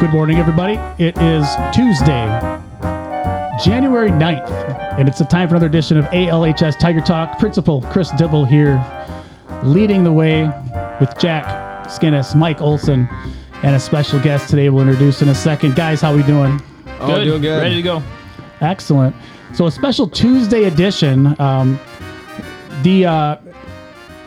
Good morning, everybody. It is Tuesday, January 9th, and it's a time for another edition of ALHS Tiger Talk. Principal Chris Dibble here, leading the way with Jack Skinnis, Mike Olson, and a special guest today we'll introduce in a second. Guys, how are we doing? Oh, doing good. Ready to go. Excellent. So a special Tuesday edition. Um, the uh,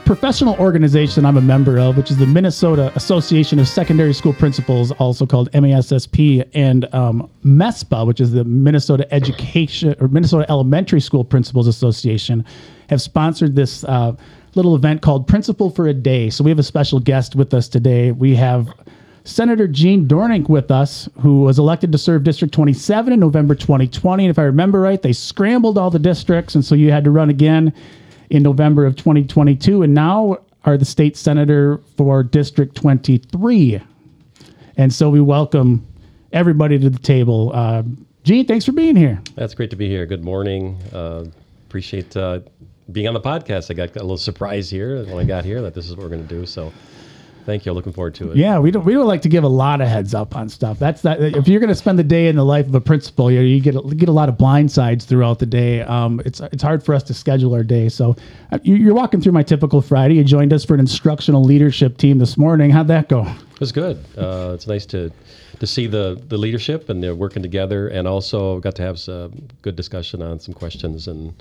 professional organization I'm a member of, which is the Minnesota Association of Secondary School Principals, also called MASSP, and um, MESPA, which is the Minnesota Education or Minnesota Elementary School Principals Association, have sponsored this uh, little event called Principal for a Day. So we have a special guest with us today. We have Senator Gene Dornink with us, who was elected to serve District 27 in November 2020. And if I remember right, they scrambled all the districts, and so you had to run again in November of 2022, and now are the state senator for District 23. And so we welcome everybody to the table. Uh, Gene, thanks for being here. That's great to be here. Good morning. Uh, appreciate uh, being on the podcast. I got a little surprise here when I got here that this is what we're going to do. So Thank you. Looking forward to it. Yeah, we don't we don't like to give a lot of heads up on stuff. That's that. If you're going to spend the day in the life of a principal, you, you get a, get a lot of blind sides throughout the day. Um, it's it's hard for us to schedule our day. So uh, you, are walking through my typical Friday. You joined us for an instructional leadership team this morning. How'd that go? It was good. Uh, it's nice to to see the the leadership and they're working together, and also got to have some good discussion on some questions and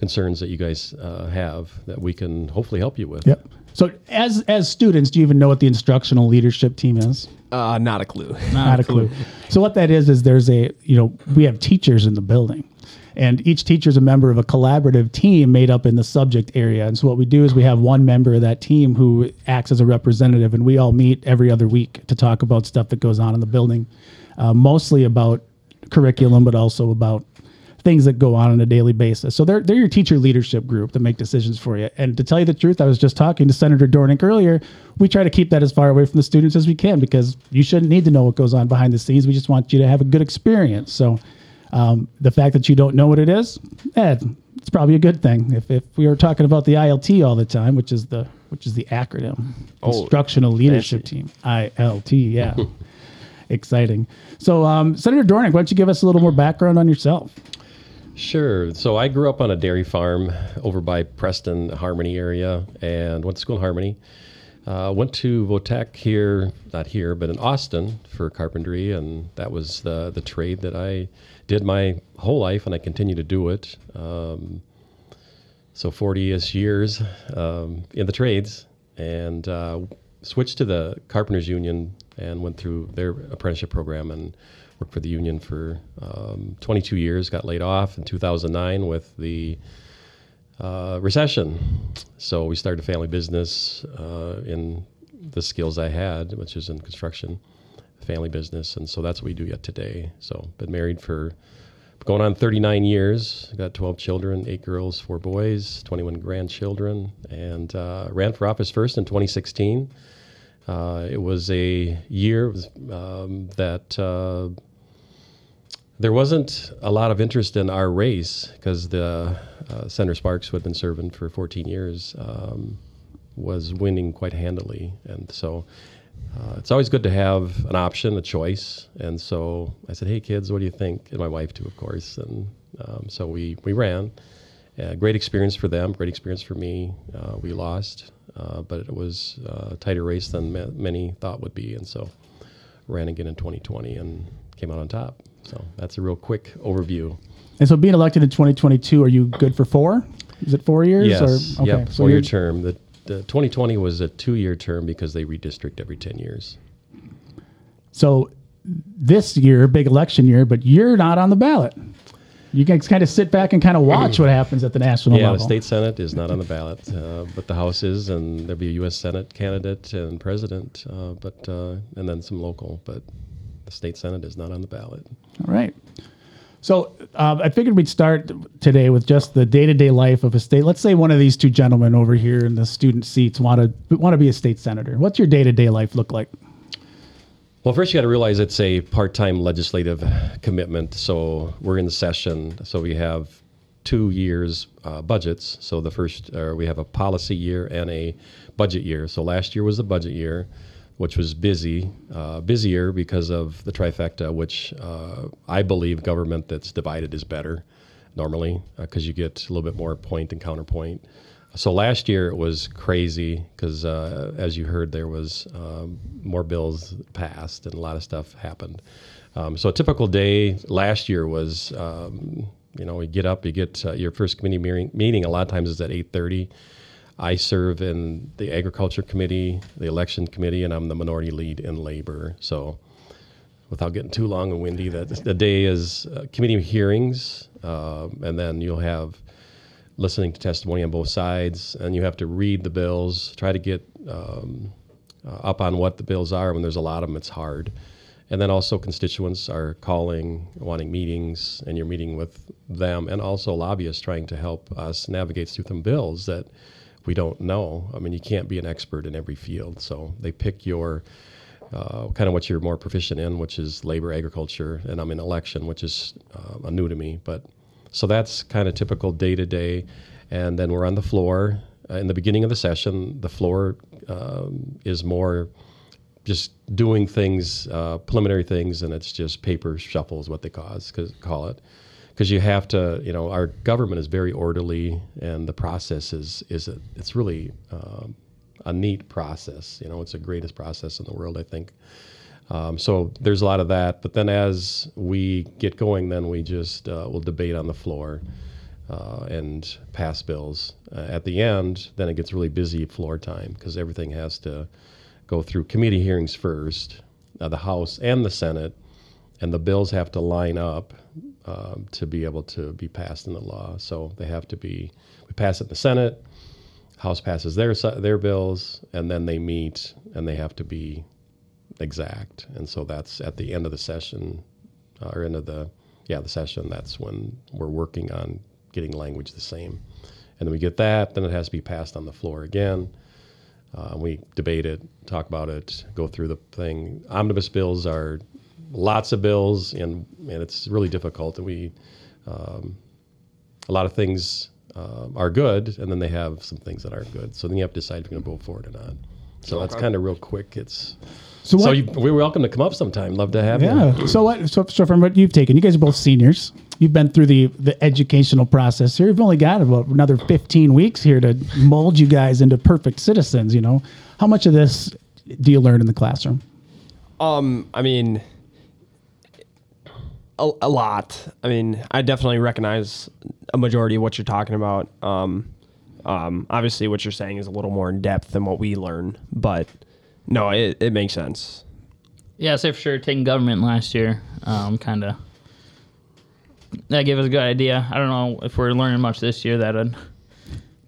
concerns that you guys uh, have that we can hopefully help you with. Yep. So, as as students, do you even know what the instructional leadership team is? Uh, not a clue. Not, not a clue. clue. So, what that is is there's a you know we have teachers in the building, and each teacher is a member of a collaborative team made up in the subject area. And so, what we do is we have one member of that team who acts as a representative, and we all meet every other week to talk about stuff that goes on in the building, uh, mostly about curriculum, but also about things that go on on a daily basis. So they're they're your teacher leadership group that make decisions for you. And to tell you the truth, I was just talking to Senator Dornink earlier. We try to keep that as far away from the students as we can because you shouldn't need to know what goes on behind the scenes. We just want you to have a good experience. So um, the fact that you don't know what it is, eh, it's probably a good thing. If, if we were talking about the ILT all the time, which is the which is the acronym, oh, Instructional Leadership. Team, ILT, yeah. Exciting. So, um, Senator Dornink, why don't you give us a little more background on yourself? Sure. So I grew up on a dairy farm over by Preston, Harmony area, and went to school in Harmony. Uh, went to Votech here, not here, but in Austin for carpentry, and that was the the trade that I did my whole life, and I continue to do it. Um, so 40ish years um, in the trades, and uh, switched to the Carpenters Union and went through their apprenticeship program and worked for the union for um, 22 years, got laid off in 2009 with the uh, recession. So we started a family business uh, in the skills I had, which is in construction, family business. And so that's what we do yet today. So been married for going on 39 years, got 12 children, eight girls, four boys, 21 grandchildren, and uh, ran for office first in 2016. Uh, it was a year um, that uh, there wasn't a lot of interest in our race because the uh, Senator Sparks, who had been serving for 14 years, um, was winning quite handily, and so uh, it's always good to have an option, a choice. And so I said, "Hey, kids, what do you think?" And my wife too, of course. And um, so we we ran. Uh, great experience for them. Great experience for me. Uh, we lost, uh, but it was a tighter race than ma- many thought would be, and so ran again in 2020 and came out on top. So that's a real quick overview. And so, being elected in 2022, are you good for four? Is it four years? Yes. Or, okay. Yep. So four year term. The, the 2020 was a two year term because they redistrict every 10 years. So this year, big election year, but you're not on the ballot. You can kind of sit back and kind of watch what happens at the national yeah, level. the state senate is not on the ballot, uh, but the House is, and there'll be a U.S. Senate candidate and president, uh, but uh, and then some local. But the state senate is not on the ballot. All right. So uh, I figured we'd start today with just the day-to-day life of a state. Let's say one of these two gentlemen over here in the student seats want to want to be a state senator. What's your day-to-day life look like? Well, first you got to realize it's a part-time legislative commitment. So we're in the session. So we have two years uh, budgets. So the first, uh, we have a policy year and a budget year. So last year was the budget year which was busy, uh, busier because of the trifecta, which uh, I believe government that's divided is better normally because you get a little bit more point and counterpoint. So last year it was crazy because, uh, as you heard, there was um, more bills passed and a lot of stuff happened. Um, so a typical day last year was, um, you know, you get up, you get uh, your first committee meeting, meeting. A lot of times is at eight thirty. I serve in the agriculture committee, the election committee, and I'm the minority lead in labor. So, without getting too long and windy, that the day is uh, committee hearings, uh, and then you'll have listening to testimony on both sides, and you have to read the bills, try to get um, uh, up on what the bills are. When there's a lot of them, it's hard. And then also constituents are calling, wanting meetings, and you're meeting with them, and also lobbyists trying to help us navigate through some bills that we don't know. I mean, you can't be an expert in every field, so they pick your uh, kind of what you're more proficient in, which is labor, agriculture, and I'm in election, which is uh, new to me. But so that's kind of typical day to day, and then we're on the floor. Uh, in the beginning of the session, the floor um, is more just doing things, uh, preliminary things, and it's just paper shuffles, what they cause, cause, call it. Because you have to, you know, our government is very orderly, and the process is is a, it's really um, a neat process. You know, it's the greatest process in the world, I think. Um, so there's a lot of that. But then as we get going, then we just uh, will debate on the floor uh, and pass bills. Uh, at the end, then it gets really busy floor time because everything has to go through committee hearings first, uh, the House and the Senate, and the bills have to line up um, to be able to be passed in the law. So they have to be, we pass it in the Senate, House passes their their bills, and then they meet and they have to be exact. And so that's at the end of the session, uh, or end of the yeah the session. That's when we're working on getting language the same, and then we get that. Then it has to be passed on the floor again. Uh, we debate it, talk about it, go through the thing. Omnibus bills are lots of bills, and and it's really difficult. And we um, a lot of things uh, are good, and then they have some things that aren't good. So then you have to decide if you're going to vote for it or not. So that's kind of real quick. It's So so you, we're welcome to come up sometime. Love to have you. yeah. So what? So, so from what you've taken, you guys are both seniors. You've been through the the educational process here. You've only got about another 15 weeks here to mold you guys into perfect citizens. You know, how much of this do you learn in the classroom? Um, I mean, a, a lot. I mean, I definitely recognize a majority of what you're talking about. Um, um, obviously, what you're saying is a little more in depth than what we learn, but no, it, it makes sense. Yeah, say for sure. Taking government last year, um, kind of that gave us a good idea. I don't know if we're learning much this year that would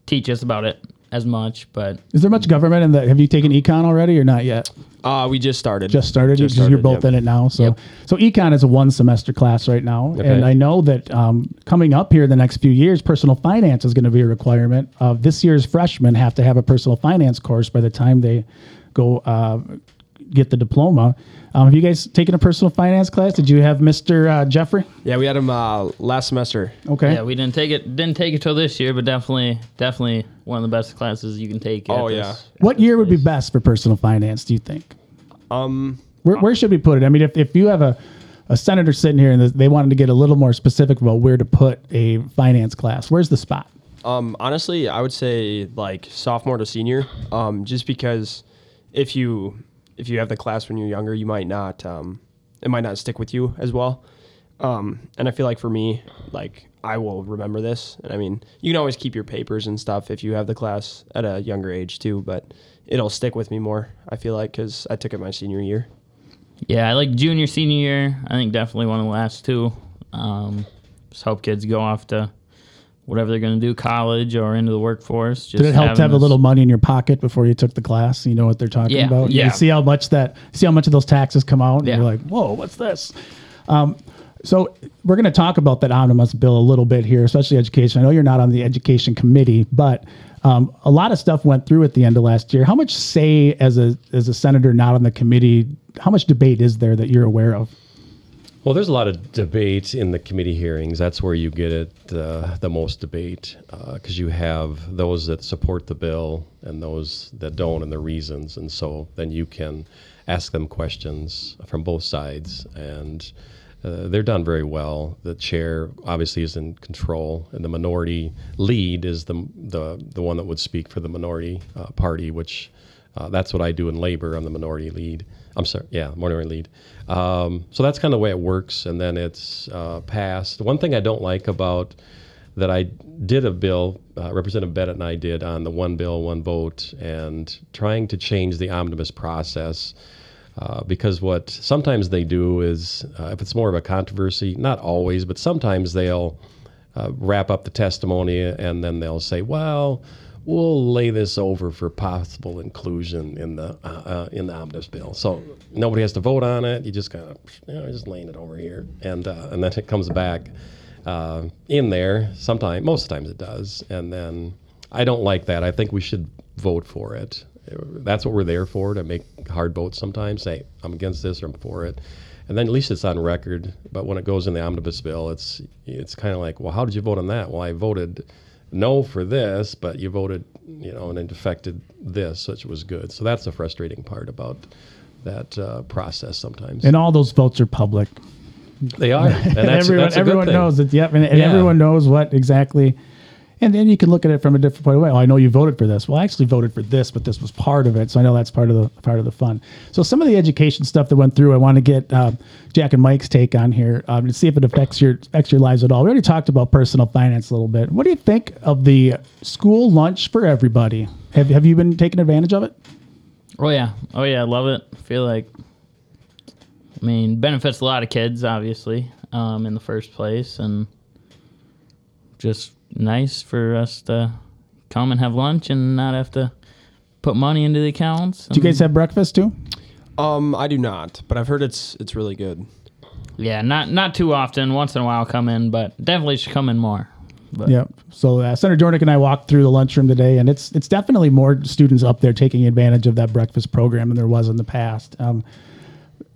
teach us about it as much, but Is there much government in that? Have you taken econ already or not yet? Uh, we just started. Just started. Just because you're started, both yep. in it now. So, Yep. so econ is a one semester class right now, Okay. and I know that um, coming up here the next few years, personal finance is going to be a requirement. Uh, this year's freshmen have to have a personal finance course by the time they go uh, get the diploma. Um, have you guys taken a personal finance class? Did you have Mr. Uh, Jeffrey? Yeah, we had him uh, last semester. Okay. yeah, we didn't take it. Didn't take it till this year, but definitely, definitely one of the best classes you can take. Oh, this- yeah. at what this year would be best for personal finance? Do you think? Um, Where, where should we put it? I mean, if, if you have a, a senator sitting here and they wanted to get a little more specific about where to put a finance class, where's the spot? Um, honestly, I would say like sophomore to senior, um, just because if you if you have the class when you're younger, you might not um, it might not stick with you as well. Um, and I feel like for me, like I will remember this. And I mean, you can always keep your papers and stuff if you have the class at a younger age too, but it'll stick with me more. I feel like because I took it my senior year. Yeah, I like junior, senior year. I think definitely one of the last two. Um, just help kids go off to whatever they're going to do, college or into the workforce. Just Did it help to have a little money in your pocket before you took the class? You know what they're talking Yeah, about. yeah. You see how much that see how much of those taxes come out, and Yeah. you're like, "Whoa, what's this?" Um, so we're going to talk about that omnibus bill a little bit here, especially education. I know you're not on the education committee, but um, a lot of stuff went through at the end of last year. How much say as a as a senator not on the committee? How much debate is there that you're aware of? Well, there's a lot of debate in the committee hearings. That's where you get it uh, the most debate because you have those that support the bill and those that don't, and the reasons. And so then you can ask them questions from both sides, and uh, they're done very well. The chair obviously is in control, and the minority lead is the the the one that would speak for the minority uh, party, which uh, that's what I do in labor. I'm the minority lead. I'm sorry, yeah, minority lead. Um, so that's kind of the way it works, and then it's uh, passed. One thing I don't like about that I did a bill, uh, Representative Bennett and I did on the one bill, one vote, and trying to change the omnibus process. Uh, because what sometimes they do is, uh, if it's more of a controversy, not always, but sometimes they'll uh, wrap up the testimony and then they'll say, well, we'll lay this over for possible inclusion in the uh, uh, in the omnibus bill. So nobody has to vote on it. You just kind of you know just laying it over here, and uh, and then it comes back uh, in there. Sometimes, most times it does, and then I don't like that. I think we should vote for it. That's what we're there for to make hard votes. Sometimes say I'm against this or I'm for it. And then at least it's on record. But when it goes in the omnibus bill, it's it's kind of like, well, how did you vote on that? Well, I voted no for this, but you voted, you know, and it affected this, which was good. So that's the frustrating part about that uh, process sometimes. And all those votes are public. they are, and And everyone that's a good everyone knows it. Yep, and, and Yeah. everyone knows what exactly. And then you can look at it from a different point of view. Oh, I know you voted for this. Well, I actually voted for this, but this was part of it, so I know that's part of the part of the fun. So some of the education stuff that went through, I want to get uh, Jack and Mike's take on here um, to see if it affects your affects your lives at all. We already talked about personal finance a little bit. What do you think of the school lunch for everybody? Have have you been taking advantage of it? Oh yeah, oh yeah, I love it. I feel like, I mean, benefits a lot of kids, obviously, um, in the first place, and just nice for us to come and have lunch and not have to put money into the accounts. Do you guys have breakfast too? Um, I do not, but I've heard it's it's really good. yeah, not not too often. Once in a while, come in, but definitely should come in more. But Yep. So uh, Senator Dornink and I walked through the lunchroom today, and it's it's definitely more students up there taking advantage of that breakfast program than there was in the past. Um,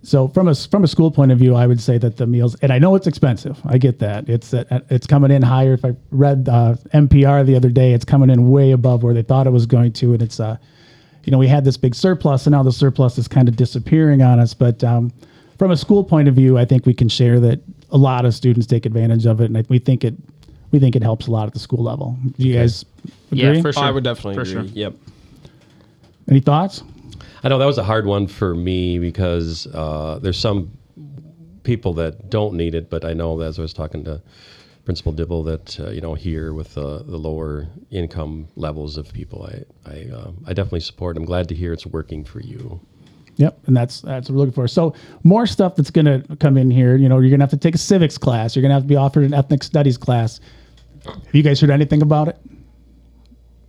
so from a from a school point of view, I would say that the meals, and I know it's expensive. I get that. It's uh, it's coming in higher. If I read uh, NPR the other day, it's coming in way above where they thought it was going to, and it's uh, you know, we had this big surplus, and now the surplus is kind of disappearing on us. But um, from a school point of view, I think we can share that a lot of students take advantage of it, and I, we think it we think it helps a lot at the school level. Do you guys agree? yeah, for sure. I would definitely for agree. sure. Yep. Any thoughts? I know that was a hard one for me because uh, there's some people that don't need it, but I know as I was talking to Principal Dibble that uh, you know here with uh, the lower income levels of people, I I, uh, I definitely support. I'm glad to hear it's working for you. Yep, and that's that's what we're looking for. So more stuff that's going to come in here. You know, you're going to have to take a civics class. You're going to have to be offered an ethnic studies class. Have you guys heard anything about it?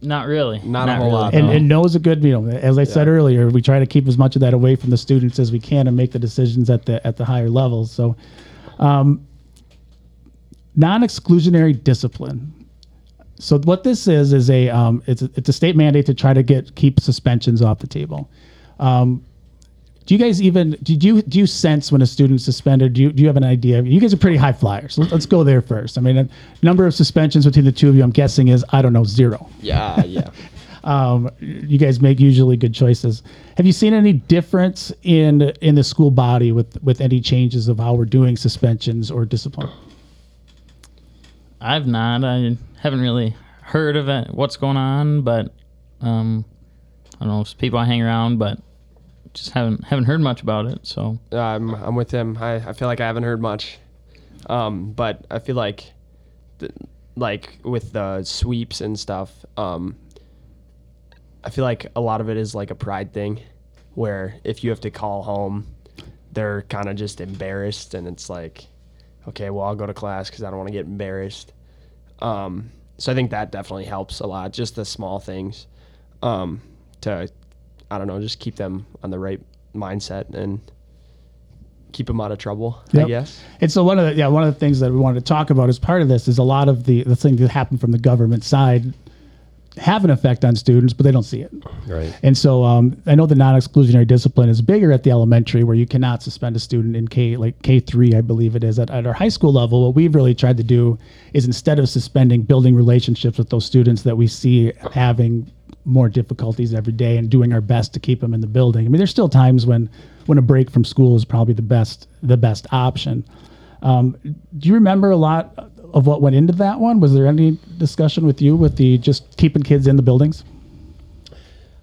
Not really. Not a whole lot, And, No. and no is a good, you know, as I said earlier, we try to keep as much of that away from the students as we can and make the decisions at the at the higher levels. So, um, non-exclusionary discipline. So what this is is a um, it's a, it's a state mandate to try to get keep suspensions off the table. Um, do you guys even did you do you sense when a student's suspended? Do you do you have an idea? You guys are pretty high flyers. Let's, let's go there first. I mean, a number of suspensions between the two of you, I'm guessing is I don't know zero. Yeah, yeah. Um, you guys make usually good choices. Have you seen any difference in in the school body with with any changes of how we're doing suspensions or discipline? I've not. I haven't really heard of it. What's going on? But um, I don't know. It's people I hang around, but just haven't haven't heard much about it. So I'm I'm with him. I, I feel like I haven't heard much, um, but I feel like, th- like with the sweeps and stuff, um, I feel like a lot of it is like a pride thing, where if you have to call home, they're kind of just embarrassed, and it's like, okay, well I'll go to class because I don't want to get embarrassed. Um, so I think that definitely helps a lot. Just the small things, um, to I don't know, just keep them on the right mindset and keep them out of trouble. I Yep. guess. And so one of the yeah one of the things that we wanted to talk about as part of this is a lot of the the things that happen from the government side have an effect on students, but they don't see it. Right. And so um, I know the non-exclusionary discipline is bigger at the elementary, where you cannot suspend a student in K like K three, I believe it is. At, at our high school level, what we've really tried to do is instead of suspending, building relationships with those students that we see having more difficulties every day, and doing our best to keep them in the building. I mean, there's still times when when a break from school is probably the best the best option. Um, do you remember a lot of what went into that one? Was there any discussion with you with the just keeping kids in the buildings?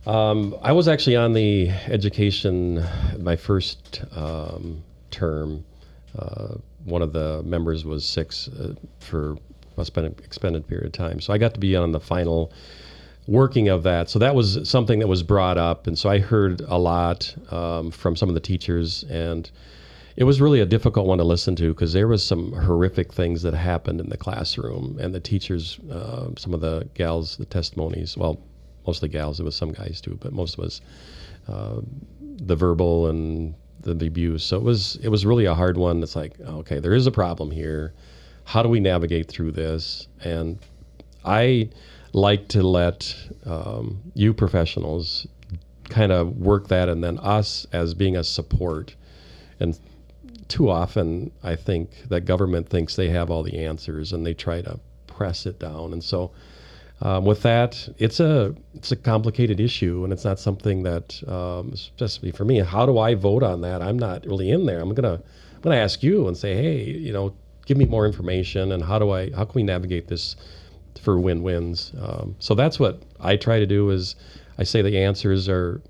Um, I was actually on the education my first um, term. Uh, one of the members was six uh, for a spend- expended period of time, so I got to be on the final working of that. So that was something that was brought up, and so I heard a lot um, from some of the teachers, and it was really a difficult one to listen to because there was some horrific things that happened in the classroom, and the teachers, uh, some of the gals, the testimonies, well, mostly gals. There was some guys too, but most was uh, the verbal and the, the abuse. So it was it was really a hard one. It's like okay, there is a problem here. How do we navigate through this? And I like to let um, you professionals kind of work that, and then us as being a support. And too often, I think that government thinks they have all the answers, and they try to press it down. And so, um, with that, it's a it's a complicated issue, and it's not something that, um, especially for me, how do I vote on that? I'm not really in there. I'm gonna I'm gonna ask you and say, hey, you know, give me more information, and how do I how can we navigate this for win-wins? Um, so that's what I try to do. Is I say the answers are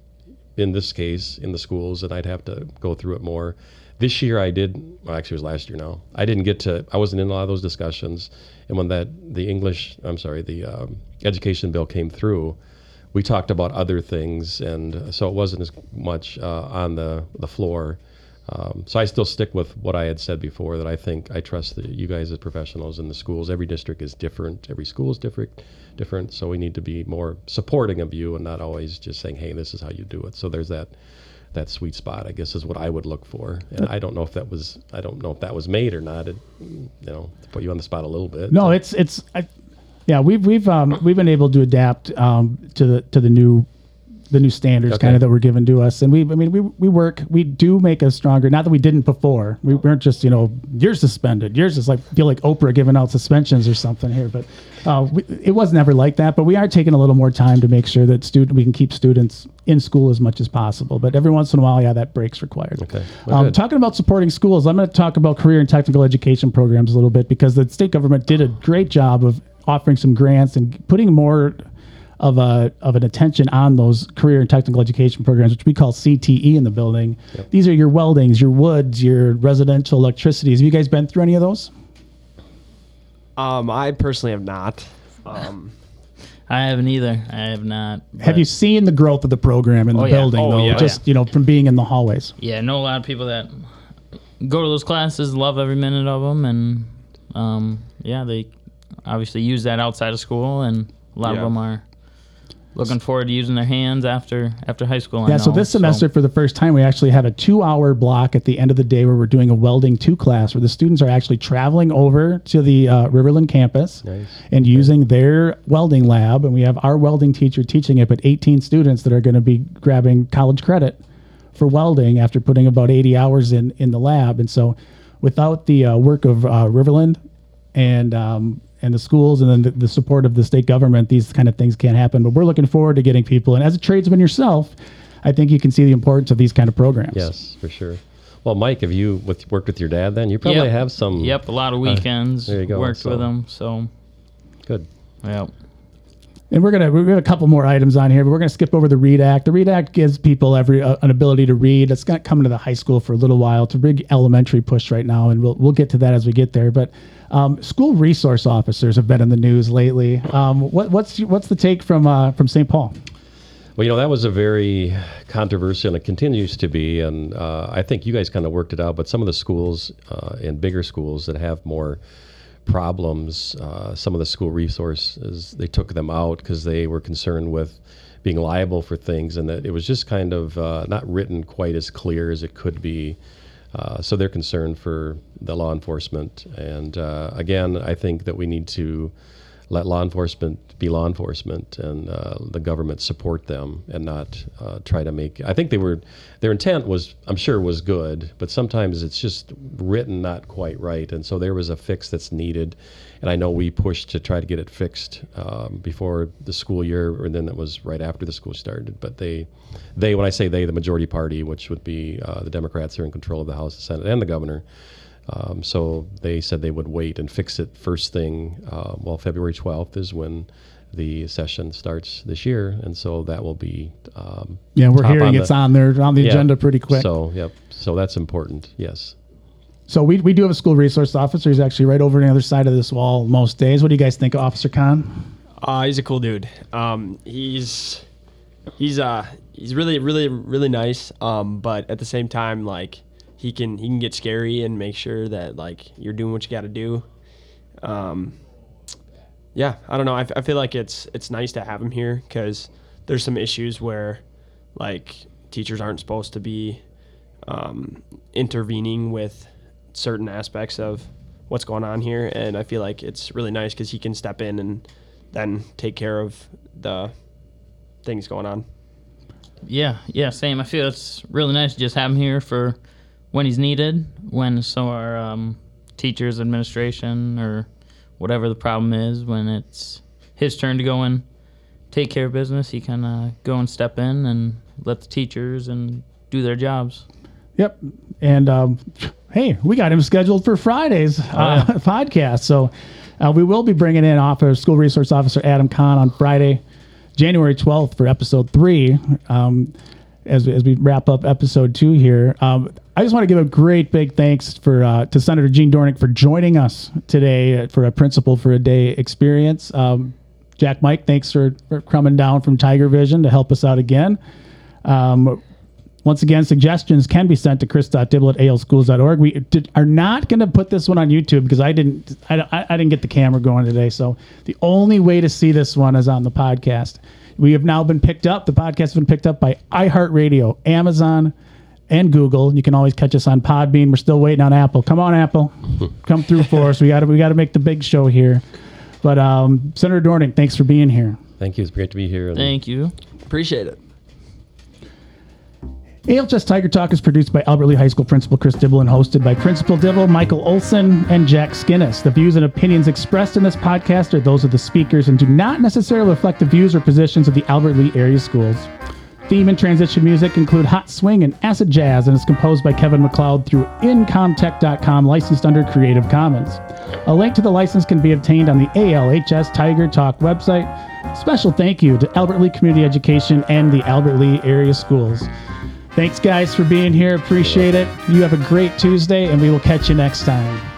in this case in the schools, and I'd have to go through it more. This year I did. Well, actually, it was last year now. I didn't get to. I wasn't in a lot of those discussions. And when that the English, I'm sorry, the um, education bill came through, we talked about other things, and so it wasn't as much uh, on the the floor. Um, so I still stick with what I had said before that I think I trust that you guys as professionals in the schools. Every district is different. Every school is different. Different. So we need to be more supporting of you and not always just saying, "Hey, this is how you do it." So there's that that sweet spot, I guess, is what I would look for. And I don't know if that was I don't know if that was made or not. It, you know, put you on the spot a little bit. No, it's it's I, yeah. We've we've um, we've been able to adapt um, to the to the new the new standards Okay. kind of that were given to us, and we I mean we we work we do make us stronger. Not that we didn't before. We weren't just you know you're suspended. Yours is like feel like Oprah giving out suspensions or something here, but uh, we, it was never like that. But we are taking a little more time to make sure that student we can keep students in school as much as possible. But every once in a while, yeah, that break's required. Okay. Um, talking about supporting schools, I'm going to talk about career and technical education programs a little bit because the state government did a great job of offering some grants and putting more of a of an attention on those career and technical education programs, which we call CTE in the building. These are your weldings, your woods, your residential electricities. Have you guys been through any of those? Um, I personally have not. Um, I haven't either. I have not. Have you seen the growth of the program in the Oh, yeah. building, Oh, though? yeah. Just you know, from being in the hallways. Yeah, I know a lot of people that go to those classes, love every minute of them, and um, yeah, they obviously use that outside of school, and a lot Yeah. of them are looking forward to using their hands after after high school. I Yeah, so this semester, for the first time, we actually have a two-hour block at the end of the day where we're doing a welding two class, where the students are actually traveling over to the uh, Riverland campus Nice. and using their welding lab, and we have our welding teacher teaching it, but 18 students that are going to be grabbing college credit for welding after putting about 80 hours in in the lab, and so without the uh, work of uh, Riverland and um, and the schools and then the, the support of the state government, these kind of things can't happen. But we're looking forward to getting people. And as a tradesman yourself, I think you can see the importance of these kind of programs. Yes, for sure. Well, Mike, have you with, worked with your dad then? You probably Yep. have some. Yep, a lot of uh, weekends. there you go, Worked so- with them, so Good. yep. And we're gonna we have a couple more items on here, but we're gonna skip over the Read Act. The Read Act gives people every uh, an ability to read. It's not coming to the high school for a little while. It's a big elementary push right now, and we'll we'll get to that as we get there. But um, school resource officers have been in the news lately. Um, what, what's what's the take from uh, from St. Paul? Well, you know, that was a very controversial, and it continues to be. And uh, I think you guys kind of worked it out. But some of the schools, uh, in bigger schools that have more problems, uh, some of the school resources, they took them out because they were concerned with being liable for things, and that it was just kind of uh, not written quite as clear as it could be. Uh, so they're concerned for the law enforcement. And uh, again, I think that we need to let law enforcement be law enforcement and uh, the government support them and not uh, try to make. I think they were their intent was I'm sure was good, but sometimes it's just written not quite right, and so there was a fix that's needed. And I know we pushed to try to get it fixed um, before the school year, and then it was right after the school started. But they, they when I say they, the majority party, which would be uh, the Democrats, are in control of the House, the Senate, and the governor. Um, so they said they would wait and fix it first thing. Uh, well, February 12th is when the session starts this year, and so that will be. Um, Yeah, we're hearing on it's the- on there on the yeah. agenda pretty quick. So yep, so that's important. Yes. So we, we do have a school resource officer. He's actually right over on the other side of this wall most days. What do you guys think of Officer Khan? Uh, he's a cool dude. Um, he's he's uh he's really really really nice. Um, but at the same time, like he can he can get scary and make sure that like you're doing what you got to do. Um, yeah, I don't know. I, feel like it's it's nice to have him here because there's some issues where like teachers aren't supposed to be um, intervening with certain aspects of what's going on here, and I feel like it's really nice because he can step in and then take care of the things going on. Yeah, yeah, same. I feel it's really nice to just have him here for when he's needed, when so our um, teachers, administration, or whatever the problem is, when it's his turn to go and take care of business, he can uh, go and step in and let the teachers and do their jobs. Yep. And um, hey, we got him scheduled for Friday's uh, podcast. So uh, we will be bringing in Officer School Resource Officer Adam Kahn on Friday, January 12th for episode three. Um, as, as we wrap up episode two here, um, I just want to give a great big thanks for uh, to Senator Gene Dornink for joining us today for a Principal for a Day experience. Um, Jack Mike, thanks for, for coming down from Tiger Vision to help us out again. Um, once again, suggestions can be sent to chris.dibble at alschools.org. We did, are not going to put this one on YouTube because I didn't I, I, I didn't get the camera going today. So the only way to see this one is on the podcast. We have now been picked up. The podcast has been picked up by iHeartRadio, Amazon, and Google. You can always catch us on Podbean. We're still waiting on Apple. Come on, Apple, come through for us. We got to we got to make the big show here. But um, Senator Dornink, thanks for being here. Thank you. It's great to be here. Thank you. Appreciate it. ALHS Tiger Talk is produced by Albert Lea High School Principal Chris Dibble and hosted by Principal Dibble, Michael Olson, and Jack Skinnis. The views and opinions expressed in this podcast are those of the speakers and do not necessarily reflect the views or positions of the Albert Lea area schools. Theme and transition music include Hot Swing and Acid Jazz and is composed by Kevin MacLeod through Incompetech.com, licensed under Creative Commons. A link to the license can be obtained on the ALHS Tiger Talk website. Special thank you to Albert Lea Community Education and the Albert Lea area schools. Thanks, guys, for being here. Appreciate it. You have a great Tuesday, and we will catch you next time.